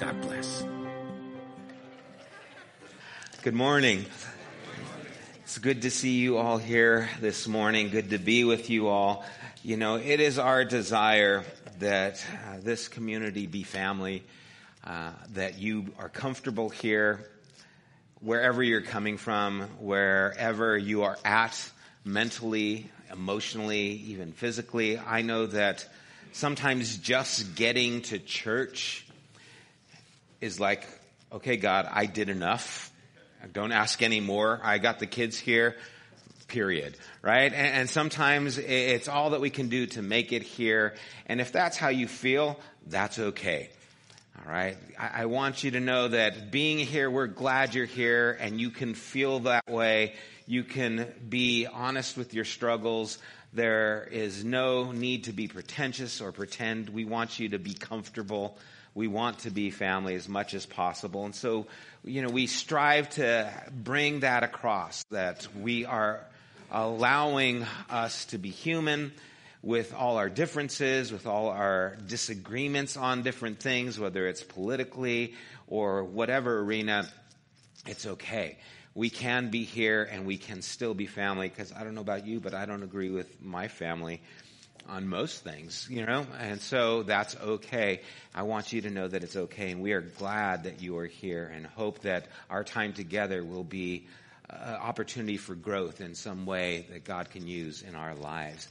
God bless. Good morning. It's good to see you all here this morning. Good to be with you all. You know, it is our desire that uh, this community be family, uh, that you are comfortable here, wherever you're coming from, wherever you are at mentally, emotionally, even physically. I know that sometimes just getting to church is like, okay, God, I did enough. Don't ask any more. I got the kids here, period. Right? And, and, sometimes it's all that we can do to make it here. And if that's how you feel, that's okay. All right? I, I want you to know that being here, we're glad you're here and you can feel that way. You can be honest with your struggles. There is no need to be pretentious or pretend. We want you to be comfortable we want to be family as much as possible. And so, you know, we strive to bring that across that we are allowing us to be human with all our differences, with all our disagreements on different things, whether it's politically or whatever arena, it's okay. We can be here and we can still be family because I don't know about you, but I don't agree with my family on most things, you know, and so that's okay. I want you to know that it's okay, and we are glad that you are here and hope that our time together will be an opportunity for growth in some way that God can use in our lives.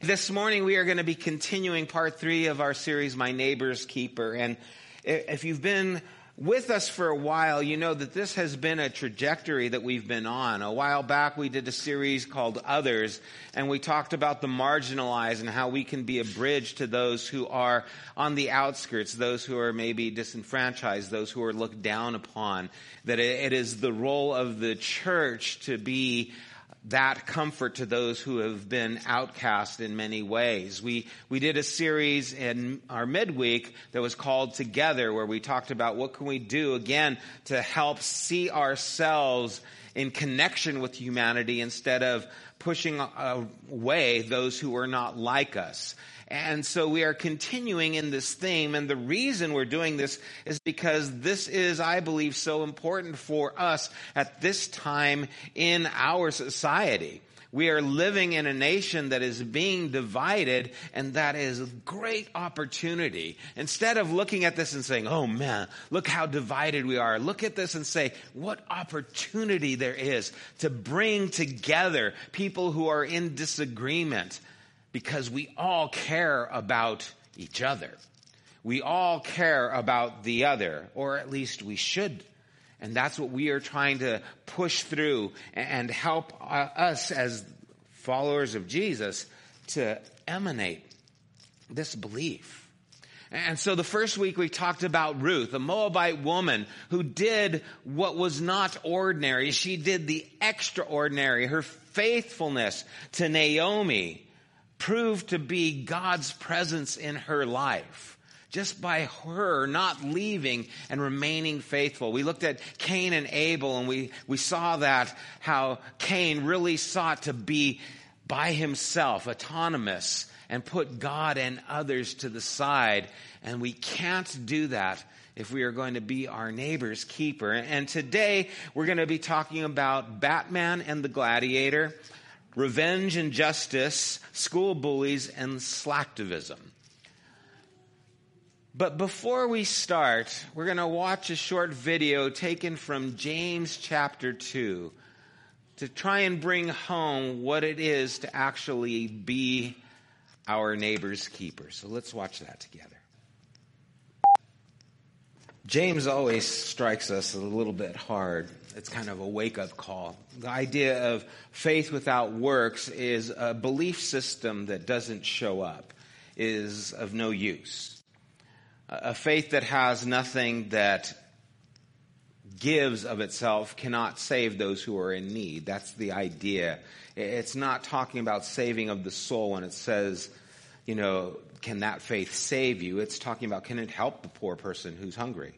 This morning we are going to be continuing part three of our series, My Neighbor's Keeper. And if you've been with us for a while, you know that this has been a trajectory that we've been on. A while back, we did a series called Others, and we talked about the marginalized and how we can be a bridge to those who are on the outskirts, those who are maybe disenfranchised, those who are looked down upon. That it is the role of the church to be that comfort to those who have been outcast in many ways. We, we did a series in our midweek that was called Together where we talked about what can we do again to help see ourselves in connection with humanity instead of pushing uh, away those who are not like us. And so we are continuing in this theme. And the reason we're doing this is because this is, I believe, so important for us at this time in our society. We are living in a nation that is being divided, and that is a great opportunity. Instead of looking at this and saying, oh man, look how divided we are, look at this and say, what opportunity there is to bring together people who are in disagreement because we all care about each other. We all care about the other, or at least we should. And that's what we are trying to push through and help uh, us as followers of Jesus to emanate this belief. And so the first week we talked about Ruth, a Moabite woman who did what was not ordinary. She did the extraordinary. Her faithfulness to Naomi proved to be God's presence in her life just by her not leaving and remaining faithful. We looked at Cain and Abel and we, we saw that how Cain really sought to be by himself, autonomous, and put God and others to the side. And we can't do that if we are going to be our neighbor's keeper. And today we're going to be talking about Batman and the Gladiator revenge and justice, school bullies, and slacktivism. But before we start, we're going to watch a short video taken from James chapter 2. to try and bring home what it is to actually be our neighbor's keeper. So let's watch that together. James always strikes us a little bit hard. It's kind of a wake up call. The idea of faith without works is a belief system that doesn't show up, is of no use. A faith that has nothing that gives of itself cannot save those who are in need. That's the idea. It's not talking about saving of the soul when it says, you know, can that faith save you? It's talking about can it help the poor person who's hungry?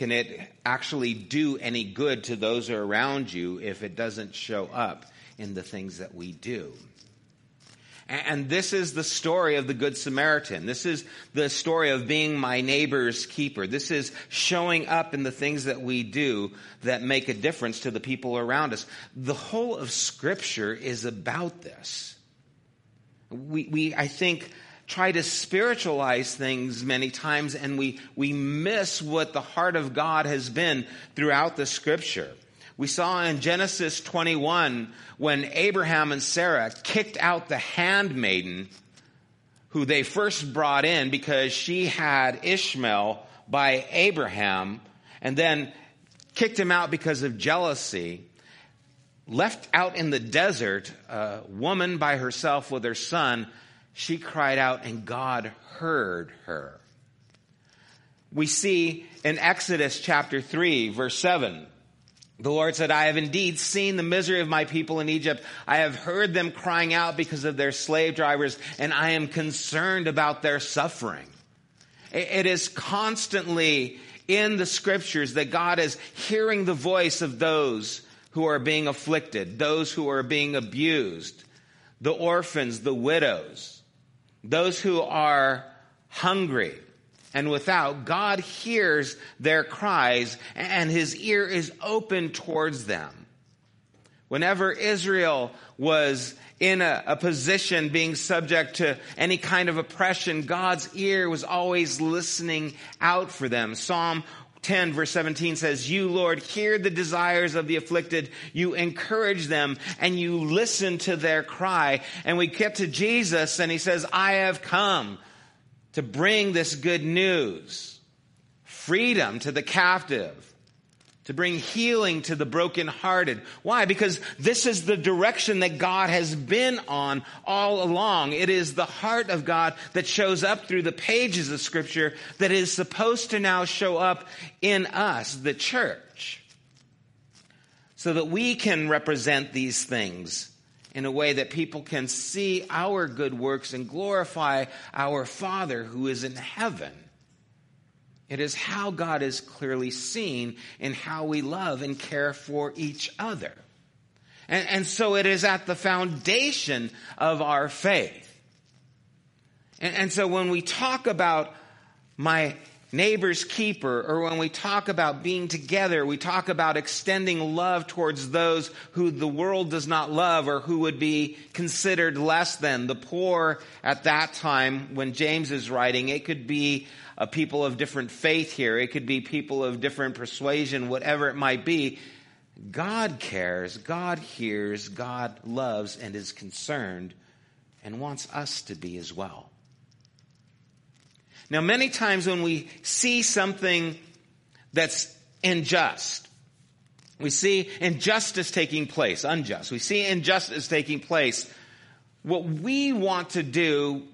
Can it actually do any good to those around you if it doesn't show up in the things that we do? And this is the story of the Good Samaritan. This is the story of being my neighbor's keeper. This is showing up in the things that we do that make a difference to the people around us. The whole of Scripture is about this. We, we I think, try to spiritualize things many times and we, we miss what the heart of God has been throughout the scripture. We saw in Genesis 21 when Abraham and Sarah kicked out the handmaiden who they first brought in because she had Ishmael by Abraham and then kicked him out because of jealousy. Left out in the desert, a woman by herself with her son she cried out and God heard her. We see in Exodus chapter 3 verse 7, the Lord said, I have indeed seen the misery of my people in Egypt. I have heard them crying out because of their slave drivers, and I am concerned about their suffering. It is constantly in the scriptures that God is hearing the voice of those who are being afflicted, those who are being abused, the orphans, the widows those who are hungry and without, God hears their cries and his ear is open towards them. Whenever Israel was in a, a, position being subject to any kind of oppression, God's ear was always listening out for them. Psalm 10 verse 17 says, You, Lord, hear the desires of the afflicted. You encourage them and you listen to their cry. And we get to Jesus and he says, I have come to bring this good news, freedom to the captive, to bring healing to the brokenhearted. Why? Because this is the direction that God has been on all along. It is the heart of God that shows up through the pages of scripture that is supposed to now show up in us, the church, so that we can represent these things in a way that people can see our good works and glorify our Father who is in heaven. It is how God is clearly seen in how we love and care for each other. And, and so it is at the foundation of our faith. And, and so when we talk about my neighbor's keeper, or when we talk about being together, we talk about extending love towards those who the world does not love or who would be considered less than. The poor at that time, when James is writing, it could be a people of different faith here. It could be people of different persuasion, whatever it might be. God cares, God hears, God loves and is concerned and wants us to be as well. Now, many times when we see something that's unjust, we see injustice taking place, unjust. We see injustice taking place. What we want to do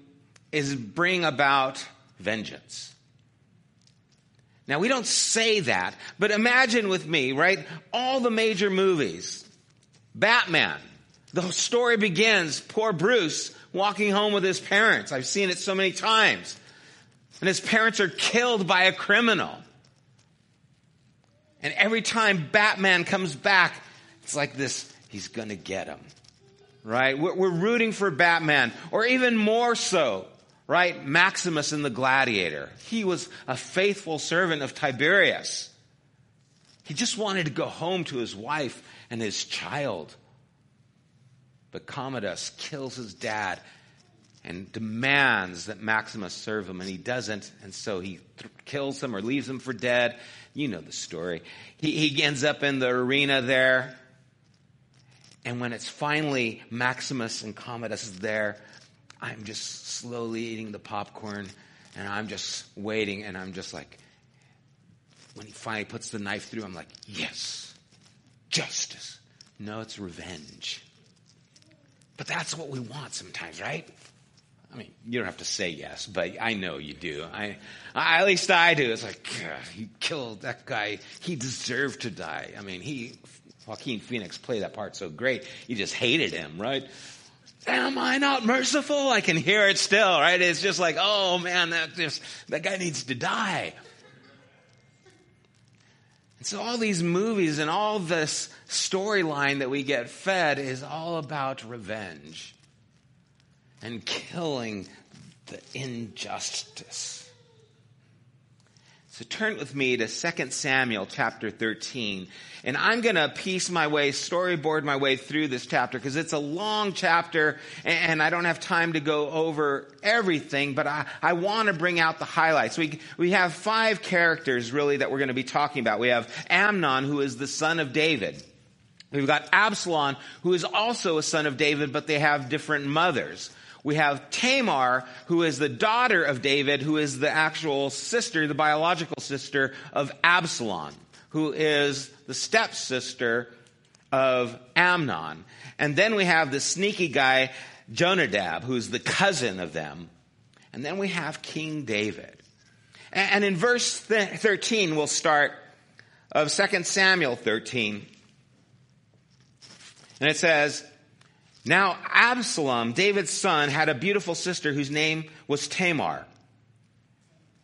is bring about vengeance. Now, we don't say that, but imagine with me, right? All the major movies. Batman. The story begins, poor Bruce walking home with his parents. I've seen it so many times and his parents are killed by a criminal. And every time Batman comes back, it's like this, he's gonna get him. Right? We're, we're rooting for Batman. Or even more so, right? Maximus in the Gladiator. He was a faithful servant of Tiberius. He just wanted to go home to his wife and his child. But Commodus kills his dad and demands that Maximus serve him, and he doesn't, and so he th- kills him or leaves him for dead. You know the story. He, he ends up in the arena there, And when it's finally Maximus and Commodus is there, I'm just slowly eating the popcorn and I'm just waiting and I'm just like, when he finally puts the knife through, I'm like, yes, justice. No, it's revenge. But that's what we want sometimes, right? I mean, you don't have to say yes, but I know you do. I, I at least I do. It's like, uh, he killed that guy. He deserved to die. I mean, he, Joaquin Phoenix played that part so great. You just hated him, right? Am I not merciful? I can hear it still, right? It's just like, oh man, that just, that guy needs to die. And so all these movies and all this storyline that we get fed is all about revenge and killing the injustice. So turn with me to 2 Samuel chapter 13. And I'm going to piece my way, storyboard my way through this chapter because it's a long chapter and I don't have time to go over everything, but I, I want to bring out the highlights. We, we have five characters really that we're going to be talking about. We have Amnon, who is the son of David. We've got Absalom, who is also a son of David, but they have different mothers we have Tamar, who is the daughter of David, who is the actual sister, the biological sister of Absalom, who is the stepsister of Amnon. And then we have the sneaky guy, Jonadab, who's the cousin of them. And then we have King David. And in verse 13, we'll start of 2 Samuel 13. And it says, now, Absalom, David's son, had a beautiful sister whose name was Tamar.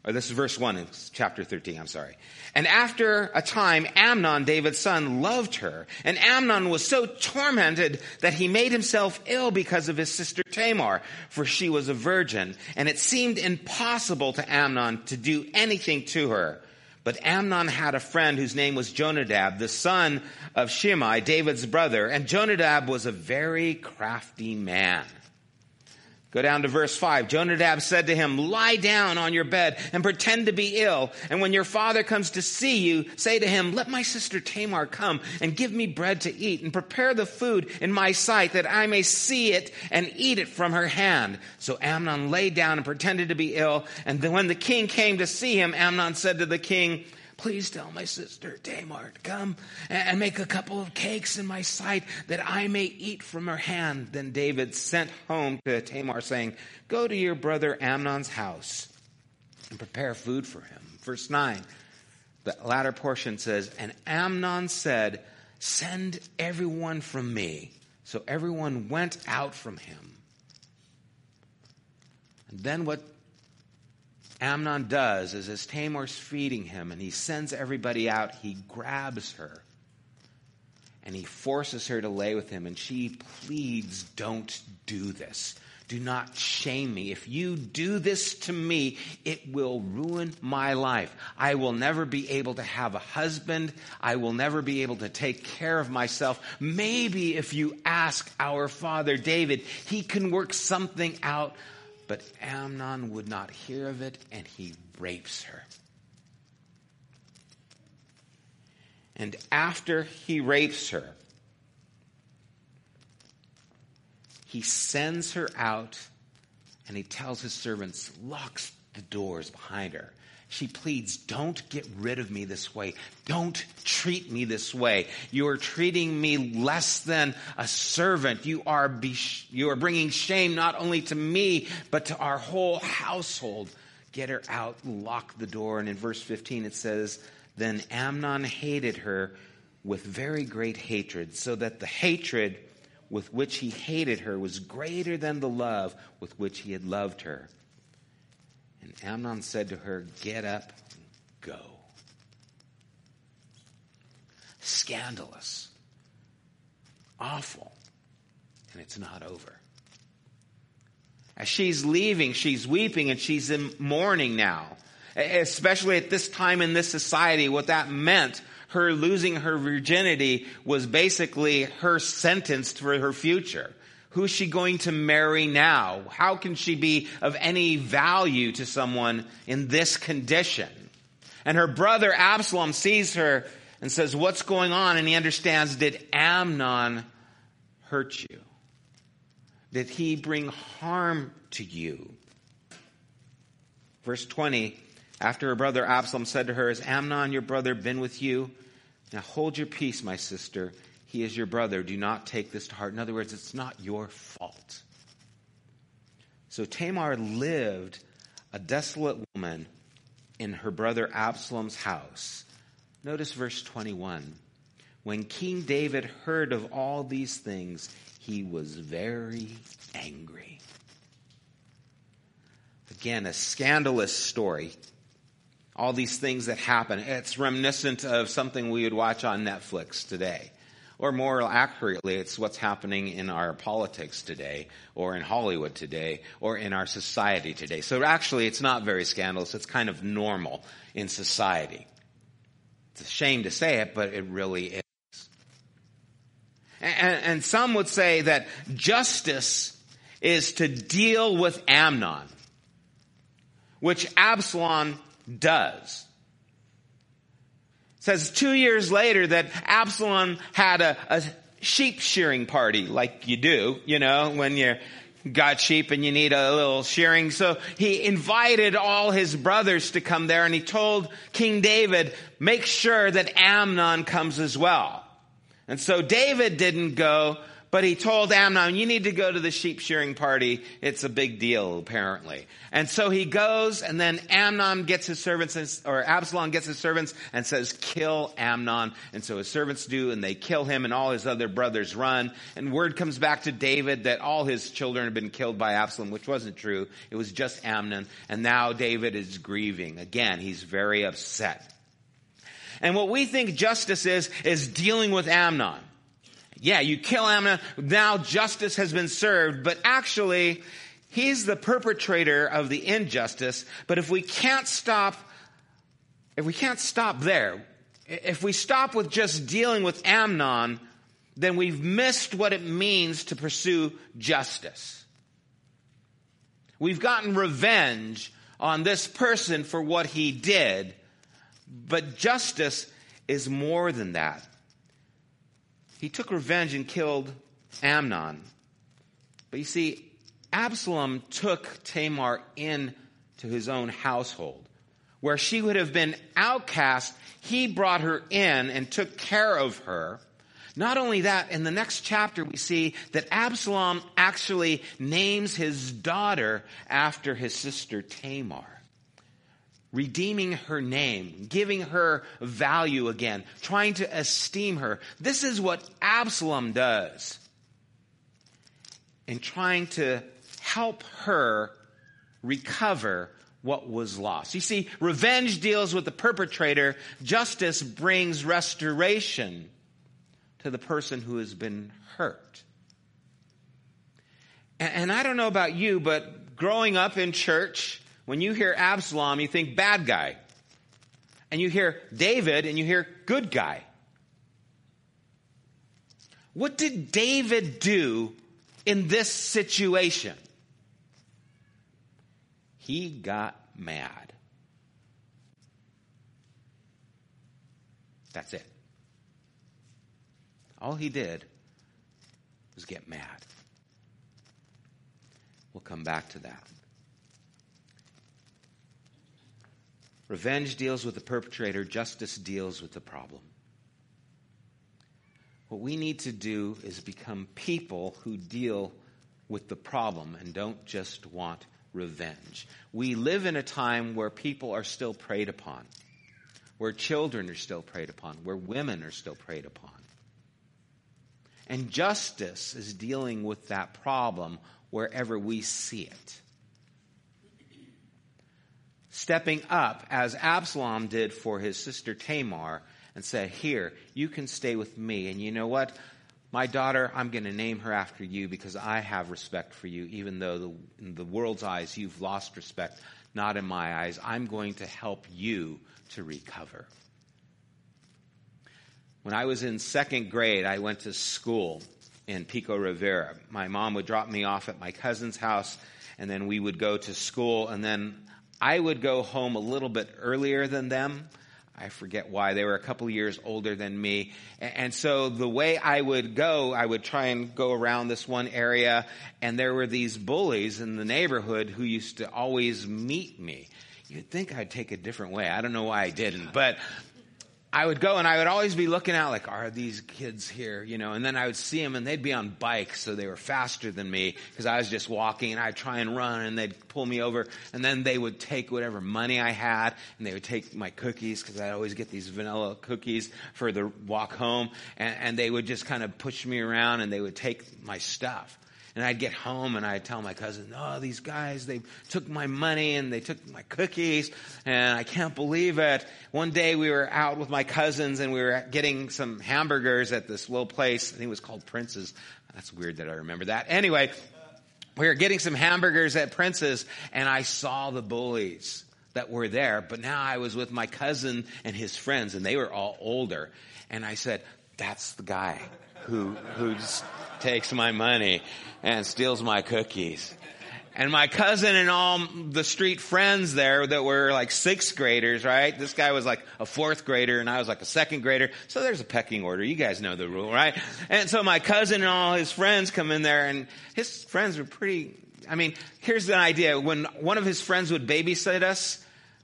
Or this is verse 1 in chapter 13, I'm sorry. And after a time, Amnon, David's son, loved her. And Amnon was so tormented that he made himself ill because of his sister Tamar, for she was a virgin. And it seemed impossible to Amnon to do anything to her. But Amnon had a friend whose name was Jonadab, the son of Shimei, David's brother, and Jonadab was a very crafty man. Go down to verse 5. Jonadab said to him, Lie down on your bed and pretend to be ill. And when your father comes to see you, say to him, Let my sister Tamar come and give me bread to eat and prepare the food in my sight that I may see it and eat it from her hand. So Amnon lay down and pretended to be ill. And when the king came to see him, Amnon said to the king, Please tell my sister Tamar to come and make a couple of cakes in my sight that I may eat from her hand. Then David sent home to Tamar saying, Go to your brother Amnon's house and prepare food for him. Verse 9, the latter portion says, And Amnon said, Send everyone from me. So everyone went out from him. And then what Amnon does is as Tamar's feeding him and he sends everybody out, he grabs her and he forces her to lay with him and she pleads, don't do this. Do not shame me. If you do this to me, it will ruin my life. I will never be able to have a husband. I will never be able to take care of myself. Maybe if you ask our father David, he can work something out but Amnon would not hear of it, and he rapes her. And after he rapes her, he sends her out and he tells his servants, locks the doors behind her she pleads, don't get rid of me this way. Don't treat me this way. You are treating me less than a servant. You are, be, you are bringing shame not only to me, but to our whole household. Get her out, lock the door. And in verse 15 it says, Then Amnon hated her with very great hatred, so that the hatred with which he hated her was greater than the love with which he had loved her. And Amnon said to her, Get up, go. Scandalous, awful, and it's not over. As she's leaving, she's weeping and she's in mourning now. Especially at this time in this society, what that meant, her losing her virginity was basically her sentence for her future. Who's she going to marry now? How can she be of any value to someone in this condition? And her brother Absalom sees her and says, What's going on? And he understands, Did Amnon hurt you? Did he bring harm to you? Verse 20 After her brother Absalom said to her, Has Amnon your brother been with you? Now hold your peace, my sister. He is your brother. Do not take this to heart. In other words, it's not your fault. So Tamar lived a desolate woman in her brother Absalom's house. Notice verse 21. When King David heard of all these things, he was very angry. Again, a scandalous story. All these things that happen. It's reminiscent of something we would watch on Netflix today. Or more accurately, it's what's happening in our politics today, or in Hollywood today, or in our society today. So actually, it's not very scandalous. It's kind of normal in society. It's a shame to say it, but it really is. And, and some would say that justice is to deal with Amnon which Absalom does. Says two years later that Absalom had a, a sheep shearing party, like you do, you know, when you got sheep and you need a little shearing. So he invited all his brothers to come there and he told King David, make sure that Amnon comes as well. And so David didn't go, but he told Amnon, you need to go to the sheep shearing party. It's a big deal, apparently. And so he goes, and then Amnon gets his servants, or Absalom gets his servants and says, kill Amnon. And so his servants do, and they kill him, and all his other brothers run. And word comes back to David that all his children have been killed by Absalom, which wasn't true. It was just Amnon. And now David is grieving. Again, he's very upset. And what we think justice is, is dealing with Amnon yeah, you kill Amnon, now justice has been served, but actually, he's the perpetrator of the injustice. But if we can't stop, if we can't stop there, if we stop with just dealing with Amnon, then we've missed what it means to pursue justice. We've gotten revenge on this person for what he did, but justice is more than that he took revenge and killed Amnon. But you see, Absalom took Tamar in to his own household. Where she would have been outcast, he brought her in and took care of her. Not only that, in the next chapter we see that Absalom actually names his daughter after his sister Tamar redeeming her name, giving her value again, trying to esteem her. This is what Absalom does in trying to help her recover what was lost. You see, revenge deals with the perpetrator, justice brings restoration to the person who has been hurt. And, I don't know about you, but growing up in church, when you hear Absalom, you think bad guy. And you hear David and you hear good guy. What did David do in this situation? He got mad. That's it. All he did was get mad. We'll come back to that. Revenge deals with the perpetrator, justice deals with the problem. What we need to do is become people who deal with the problem and don't just want revenge. We live in a time where people are still preyed upon, where children are still preyed upon, where women are still preyed upon. And justice is dealing with that problem wherever we see it stepping up as Absalom did for his sister Tamar and said, Here, you can stay with me. And you know what? My daughter, I'm going to name her after you because I have respect for you, even though the, in the world's eyes you've lost respect. Not in my eyes. I'm going to help you to recover. When I was in second grade, I went to school in Pico Rivera. My mom would drop me off at my cousin's house, and then we would go to school, and then I would go home a little bit earlier than them. I forget why. They were a couple years older than me. And so the way I would go, I would try and go around this one area, and there were these bullies in the neighborhood who used to always meet me. You'd think I'd take a different way. I don't know why I didn't, but I would go and I would always be looking out like, are these kids here? You know, and then I would see them and they'd be on bikes, so they were faster than me because I was just walking and I'd try and run and they'd pull me over and then they would take whatever money I had and they would take my cookies because I'd always get these vanilla cookies for the walk home and, and they would just kind of push me around and they would take my stuff. And I'd get home and I'd tell my cousin, oh, these guys, they took my money and they took my cookies and I can't believe it. One day we were out with my cousins and we were getting some hamburgers at this little place. I think it was called Prince's. That's weird that I remember that. Anyway, we were getting some hamburgers at Prince's and I saw the bullies that were there, but now I was with my cousin and his friends and they were all older. And I said, that's the guy who, who takes my money and steals my cookies. And my cousin and all the street friends there that were like sixth graders, right? This guy was like a fourth grader and I was like a second grader. So there's a pecking order. You guys know the rule, right? And so my cousin and all his friends come in there and his friends were pretty, I mean, here's the idea. When one of his friends would babysit us,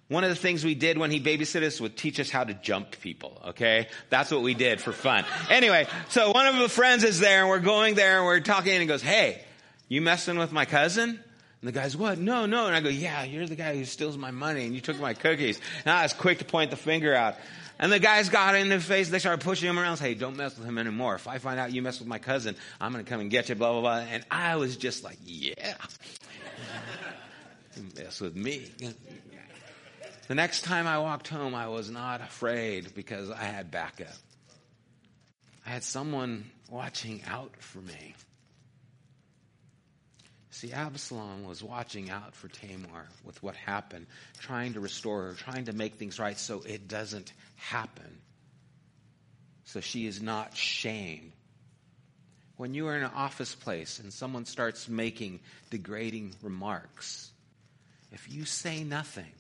one of the things we did when he babysat us would teach us how to jump people, okay? That's what we did for fun. Anyway, so one of the friends is there and we're going there and we're talking and he goes, hey, you messing with my cousin? And the guy's, what? No, no. And I go, yeah, you're the guy who steals my money and you took my cookies. And I was quick to point the finger out. And the guys got in his face. They started pushing him around. Say, hey, don't mess with him anymore. If I find out you mess with my cousin, I'm going to come and get you, blah, blah, blah. And I was just like, yeah. mess with me. The next time I walked home, I was not afraid because I had backup. I had someone watching out for me. See, Absalom was watching out for Tamar with what happened, trying to restore her, trying to make things right so it doesn't happen. So she is not shamed. When you are in an office place and someone starts making degrading remarks, if you say nothing,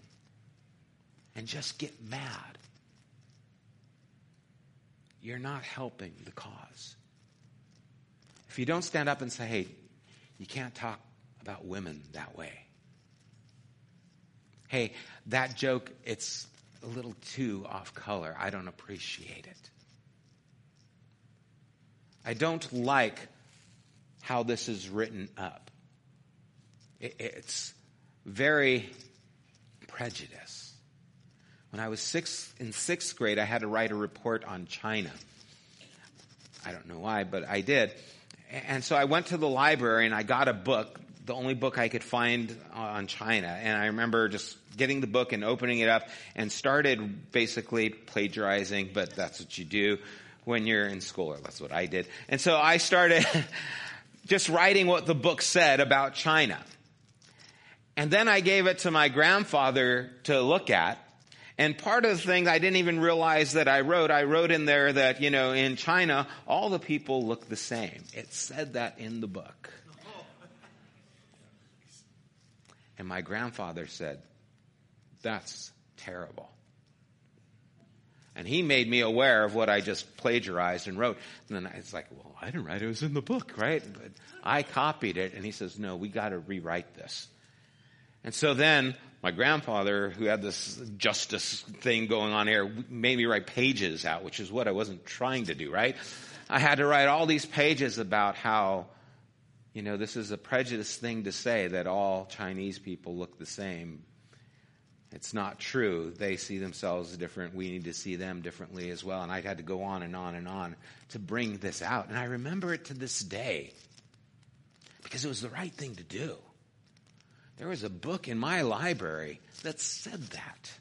and just get mad, you're not helping the cause. If you don't stand up and say, hey, you can't talk about women that way. Hey, that joke, it's a little too off color. I don't appreciate it. I don't like how this is written up. It's very prejudiced. When I was six, in sixth grade, I had to write a report on China. I don't know why, but I did. And so I went to the library and I got a book, the only book I could find uh, on China. And I remember just getting the book and opening it up and started basically plagiarizing, but that's what you do when you're in school, or that's what I did. And so I started just writing what the book said about China. And then I gave it to my grandfather to look at. And part of the thing I didn't even realize that I wrote, I wrote in there that, you know, in China, all the people look the same. It said that in the book. And my grandfather said, that's terrible. And he made me aware of what I just plagiarized and wrote. And then it's like, well, I didn't write it. It was in the book, right? But I copied it. And he says, no, we got to rewrite this. And so then my grandfather, who had this justice thing going on here, made me write pages out, which is what I wasn't trying to do, right? I had to write all these pages about how, you know, this is a prejudiced thing to say that all Chinese people look the same. It's not true. They see themselves different. We need to see them differently as well. And I had to go on and on and on to bring this out. And I remember it to this day because it was the right thing to do. There was a book in my library that said that.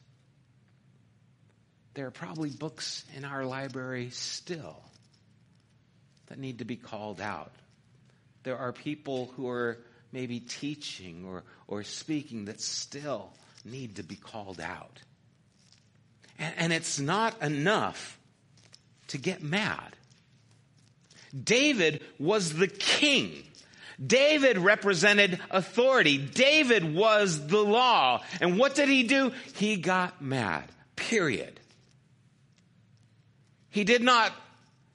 There are probably books in our library still that need to be called out. There are people who are maybe teaching or, or speaking that still need to be called out. And, and it's not enough to get mad. David was the king David represented authority. David was the law. And what did he do? He got mad. Period. He did not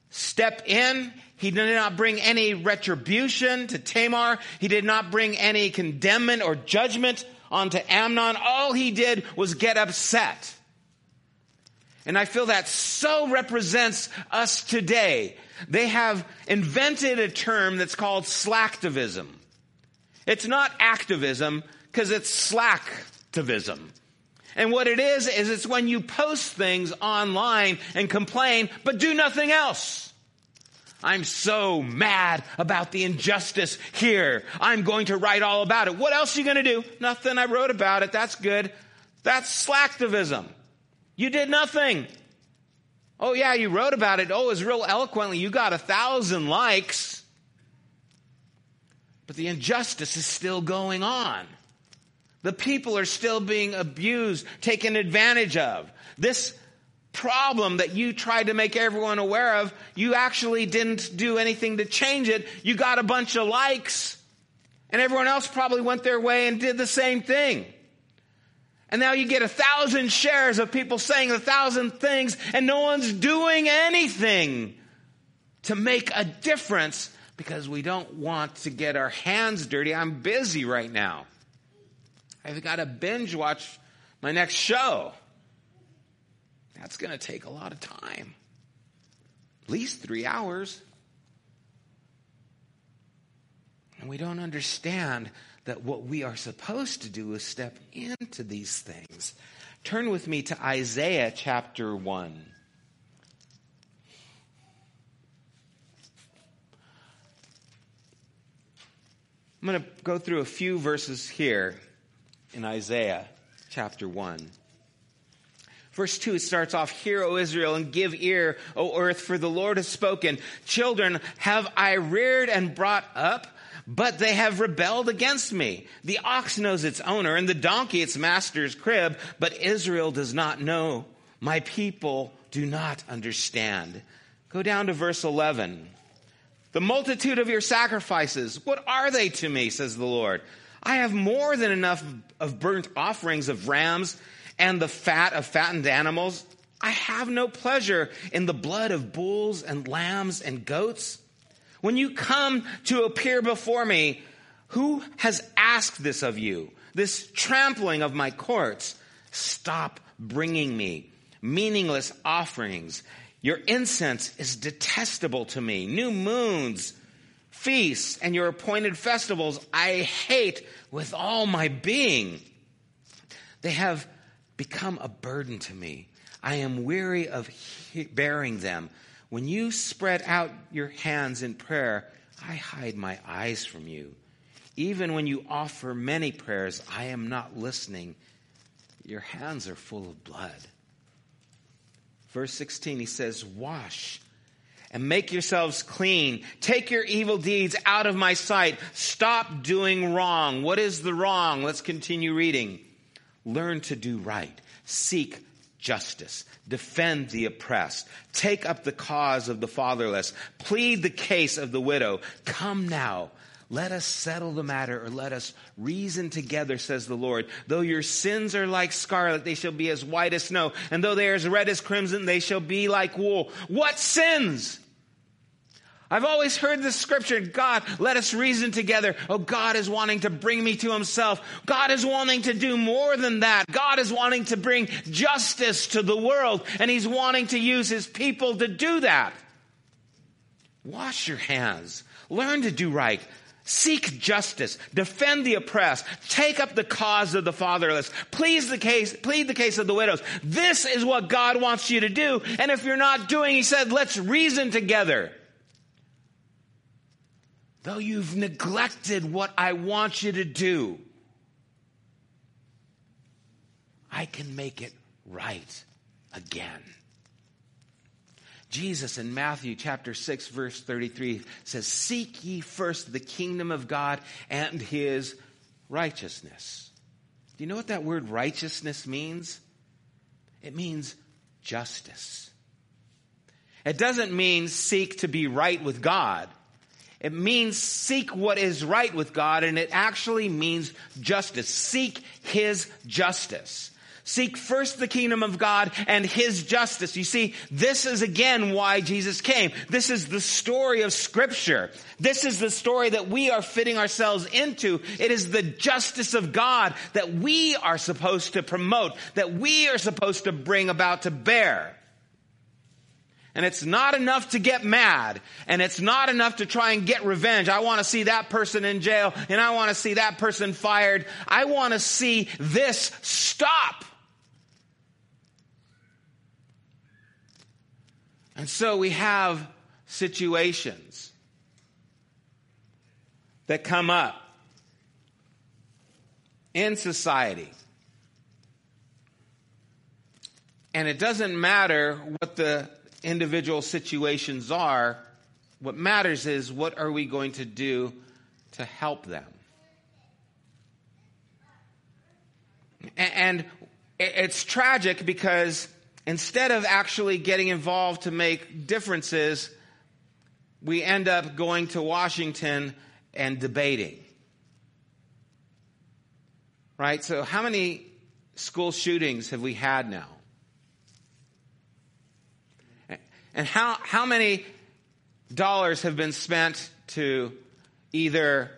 step in. He did not bring any retribution to Tamar. He did not bring any condemnment or judgment onto Amnon. All he did was get upset. And I feel that so represents us today. They have invented a term that's called slacktivism. It's not activism because it's slacktivism. And what it is, is it's when you post things online and complain, but do nothing else. I'm so mad about the injustice here. I'm going to write all about it. What else are you going to do? Nothing. I wrote about it. That's good. That's slacktivism. You did nothing. Oh yeah, you wrote about it. Oh, it was real eloquently. You got a thousand likes. But the injustice is still going on. The people are still being abused, taken advantage of. This problem that you tried to make everyone aware of, you actually didn't do anything to change it. You got a bunch of likes, and everyone else probably went their way and did the same thing. And now you get a thousand shares of people saying a thousand things, and no one's doing anything to make a difference because we don't want to get our hands dirty. I'm busy right now. I've got to binge watch my next show. That's going to take a lot of time. At least three hours. And we don't understand that what we are supposed to do is step into these things. Turn with me to Isaiah chapter 1. I'm going to go through a few verses here in Isaiah chapter 1. Verse 2 starts off, Hear, O Israel, and give ear, O earth, for the Lord has spoken. Children have I reared and brought up, but they have rebelled against me. The ox knows its owner, and the donkey its master's crib, but Israel does not know. My people do not understand. Go down to verse 11. The multitude of your sacrifices, what are they to me, says the Lord? I have more than enough of burnt offerings of rams and the fat of fattened animals. I have no pleasure in the blood of bulls and lambs and goats. When you come to appear before me, who has asked this of you? This trampling of my courts. Stop bringing me meaningless offerings. Your incense is detestable to me. New moons, feasts and your appointed festivals I hate with all my being. They have become a burden to me. I am weary of bearing them. When you spread out your hands in prayer, I hide my eyes from you. Even when you offer many prayers, I am not listening. Your hands are full of blood. Verse 16, he says, Wash and make yourselves clean. Take your evil deeds out of my sight. Stop doing wrong. What is the wrong? Let's continue reading. Learn to do right. Seek justice. Defend the oppressed. Take up the cause of the fatherless. Plead the case of the widow. Come now. Let us settle the matter or let us reason together, says the Lord. Though your sins are like scarlet, they shall be as white as snow. And though they are as red as crimson, they shall be like wool. What sins? I've always heard this scripture, God, let us reason together. Oh, God is wanting to bring me to himself. God is wanting to do more than that. God is wanting to bring justice to the world, and he's wanting to use his people to do that. Wash your hands. Learn to do right. Seek justice, defend the oppressed, take up the cause of the fatherless, please the case, plead the case of the widows. This is what God wants you to do. And if you're not doing, He said, let's reason together. Though you've neglected what I want you to do, I can make it right again. Jesus in Matthew chapter 6 verse 33 says, Seek ye first the kingdom of God and his righteousness. Do you know what that word righteousness means? It means justice. It doesn't mean seek to be right with God. It means seek what is right with God, and it actually means justice. Seek His justice. Seek first the kingdom of God and his justice. You see, this is again why Jesus came. This is the story of scripture. This is the story that we are fitting ourselves into. It is the justice of God that we are supposed to promote, that we are supposed to bring about to bear. And it's not enough to get mad. And it's not enough to try and get revenge. I want to see that person in jail and I want to see that person fired. I want to see this stop. And so we have situations that come up in society. And it doesn't matter what the individual situations are. What matters is what are we going to do to help them? And it's tragic because instead of actually getting involved to make differences, we end up going to Washington and debating. Right? So, how many school shootings have we had now? And how, how many dollars have been spent to either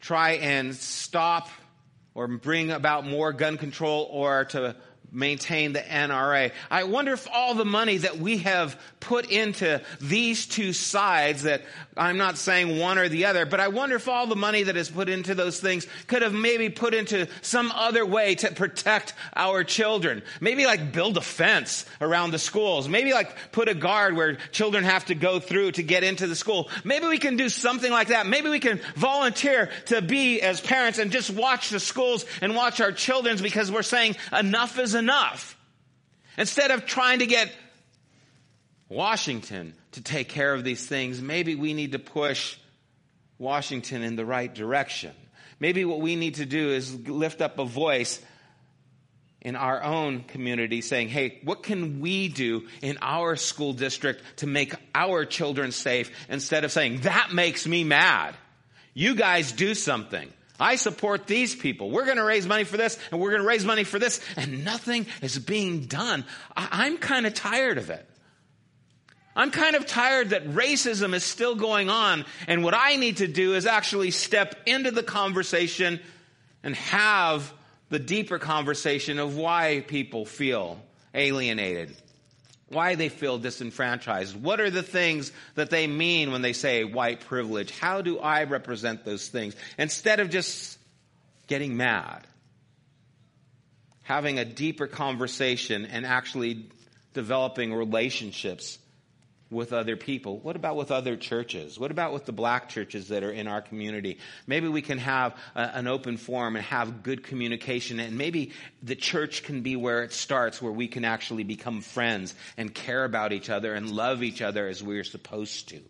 try and stop or bring about more gun control or to maintain the NRA. I wonder if all the money that we have put into these two sides that I'm not saying one or the other, but I wonder if all the money that is put into those things could have maybe put into some other way to protect our children. Maybe like build a fence around the schools. Maybe like put a guard where children have to go through to get into the school. Maybe we can do something like that. Maybe we can volunteer to be as parents and just watch the schools and watch our children's because we're saying enough is enough. Instead of trying to get Washington to take care of these things, maybe we need to push Washington in the right direction. Maybe what we need to do is lift up a voice in our own community saying, hey, what can we do in our school district to make our children safe instead of saying, that makes me mad. You guys do something. I support these people. We're going to raise money for this and we're going to raise money for this and nothing is being done. I- am kind of tired of it. I'm kind of tired that racism is still going on and what I need to do is actually step into the conversation and have the deeper conversation of why people feel alienated why they feel disenfranchised. What are the things that they mean when they say white privilege? How do I represent those things? Instead of just getting mad, having a deeper conversation and actually developing relationships with other people? What about with other churches? What about with the black churches that are in our community? Maybe we can have a, an open forum and have good communication and maybe the church can be where it starts, where we can actually become friends and care about each other and love each other as we're supposed to.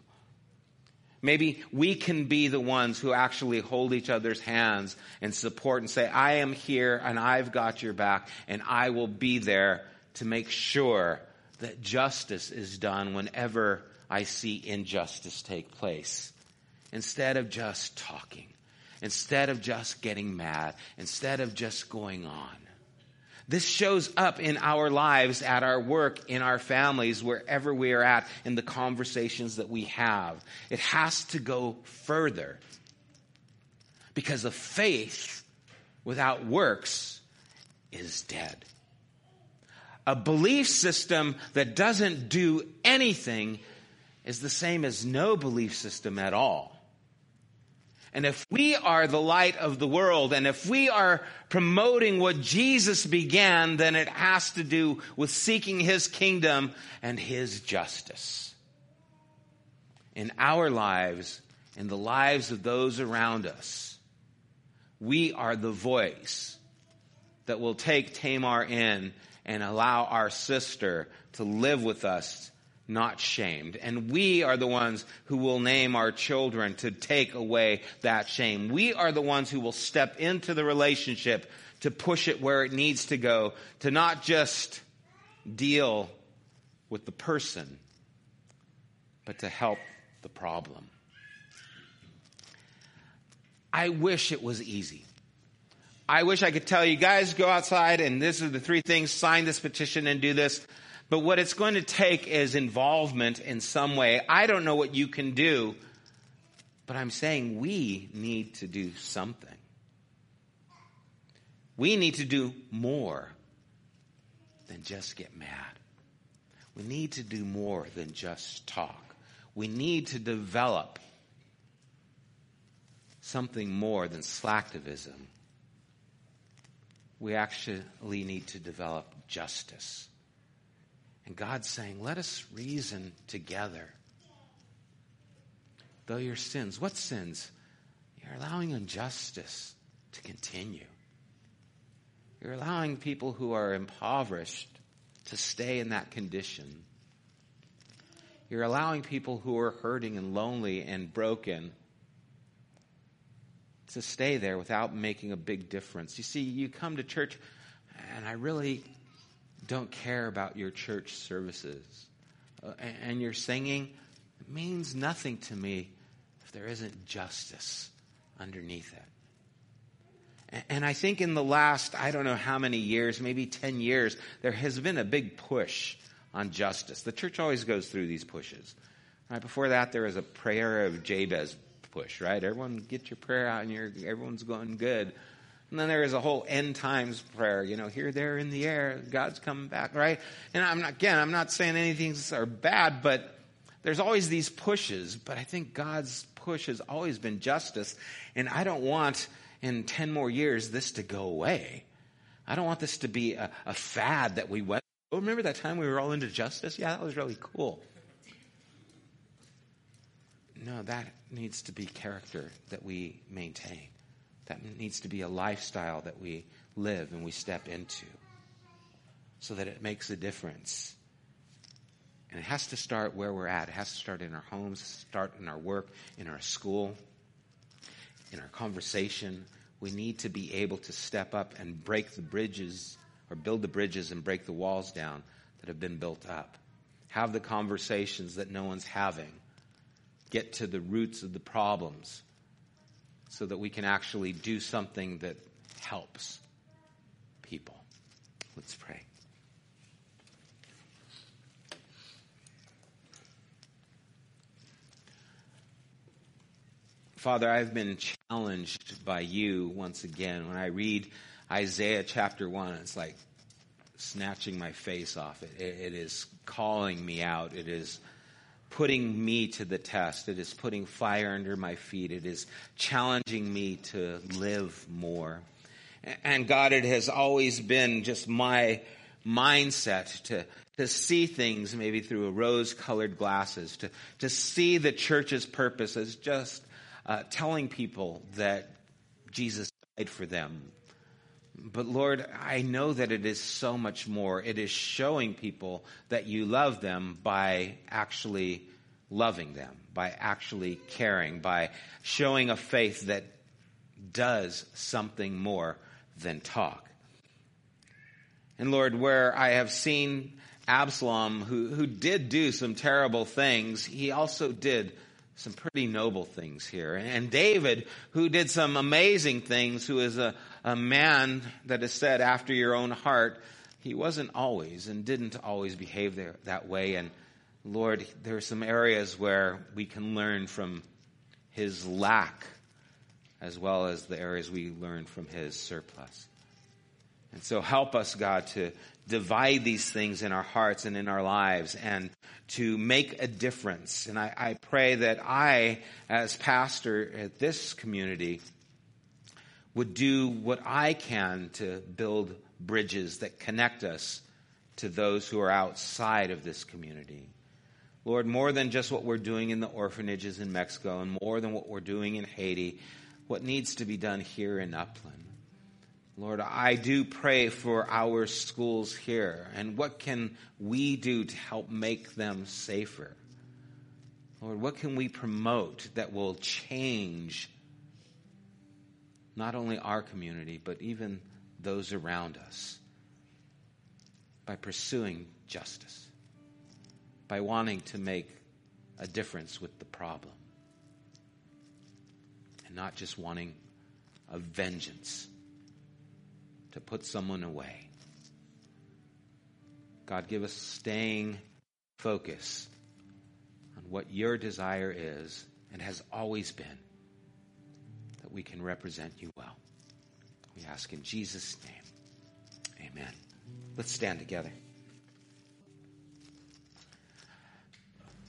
Maybe we can be the ones who actually hold each other's hands and support and say, I am here and I've got your back and I will be there to make sure that justice is done whenever I see injustice take place. Instead of just talking, instead of just getting mad, instead of just going on. This shows up in our lives, at our work, in our families, wherever we are at, in the conversations that we have. It has to go further. Because a faith without works is dead. A belief system that doesn't do anything is the same as no belief system at all. And if we are the light of the world and if we are promoting what Jesus began, then it has to do with seeking his kingdom and his justice. In our lives, in the lives of those around us, we are the voice that will take Tamar in and allow our sister to live with us not shamed. And we are the ones who will name our children to take away that shame. We are the ones who will step into the relationship to push it where it needs to go, to not just deal with the person, but to help the problem. I wish it was easy. I wish I could tell you guys go outside and this is the three things, sign this petition and do this. But what it's going to take is involvement in some way. I don't know what you can do, but I'm saying we need to do something. We need to do more than just get mad. We need to do more than just talk. We need to develop something more than slacktivism. We actually need to develop justice. And God's saying, let us reason together. Though your sins, what sins? You're allowing injustice to continue. You're allowing people who are impoverished to stay in that condition. You're allowing people who are hurting and lonely and broken to stay there without making a big difference. You see, you come to church, and I really don't care about your church services. Uh, and your singing means nothing to me if there isn't justice underneath it. And I think in the last, I don't know how many years, maybe 10 years, there has been a big push on justice. The church always goes through these pushes. Right before that, there was a prayer of Jabez push, right? Everyone get your prayer out and you're, everyone's going good. And then there is a whole end times prayer, you know, here, there, in the air, God's coming back, right? And I'm not, again, I'm not saying anything's are bad, but there's always these pushes. But I think God's push has always been justice. And I don't want in 10 more years this to go away. I don't want this to be a, a fad that we went. Oh, remember that time we were all into justice? Yeah, that was really cool. No, that needs to be character that we maintain. That needs to be a lifestyle that we live and we step into so that it makes a difference. And it has to start where we're at. It has to start in our homes, start in our work, in our school, in our conversation. We need to be able to step up and break the bridges or build the bridges and break the walls down that have been built up. Have the conversations that no one's having. Get to the roots of the problems so that we can actually do something that helps people. Let's pray. Father, I've been challenged by you once again. When I read Isaiah chapter 1, it's like snatching my face off. It, it is calling me out. It is putting me to the test. It is putting fire under my feet. It is challenging me to live more. And God, it has always been just my mindset to, to see things maybe through rose colored glasses, to, to see the church's purpose as just uh, telling people that Jesus died for them. But Lord, I know that it is so much more. It is showing people that you love them by actually loving them, by actually caring, by showing a faith that does something more than talk. And Lord, where I have seen Absalom, who, who did do some terrible things, he also did some pretty noble things here. And David, who did some amazing things, who is a, a man that is said after your own heart, he wasn't always and didn't always behave there, that way. And Lord, there are some areas where we can learn from his lack as well as the areas we learn from his surplus. And so help us, God, to divide these things in our hearts and in our lives and to make a difference. And I, I pray that I, as pastor at this community, would do what I can to build bridges that connect us to those who are outside of this community. Lord, more than just what we're doing in the orphanages in Mexico and more than what we're doing in Haiti, what needs to be done here in Upland. Lord, I do pray for our schools here and what can we do to help make them safer? Lord, what can we promote that will change not only our community, but even those around us by pursuing justice, by wanting to make a difference with the problem, and not just wanting a vengeance to put someone away. God, give us staying focus on what your desire is and has always been that we can represent you well. We ask in Jesus' name. Amen. Let's stand together.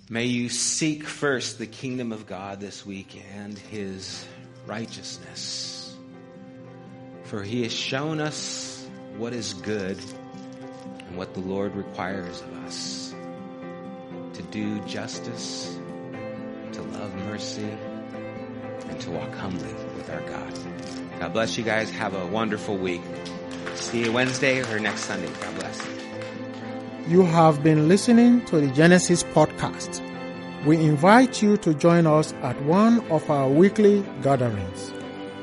May you seek first the kingdom of God this week and his righteousness. For he has shown us what is good and what the Lord requires of us to do justice, to love mercy, and to walk humbly with our God. God bless you guys. Have a wonderful week. See you Wednesday or next Sunday. God bless. You have been listening to the Genesis podcast. We invite you to join us at one of our weekly gatherings.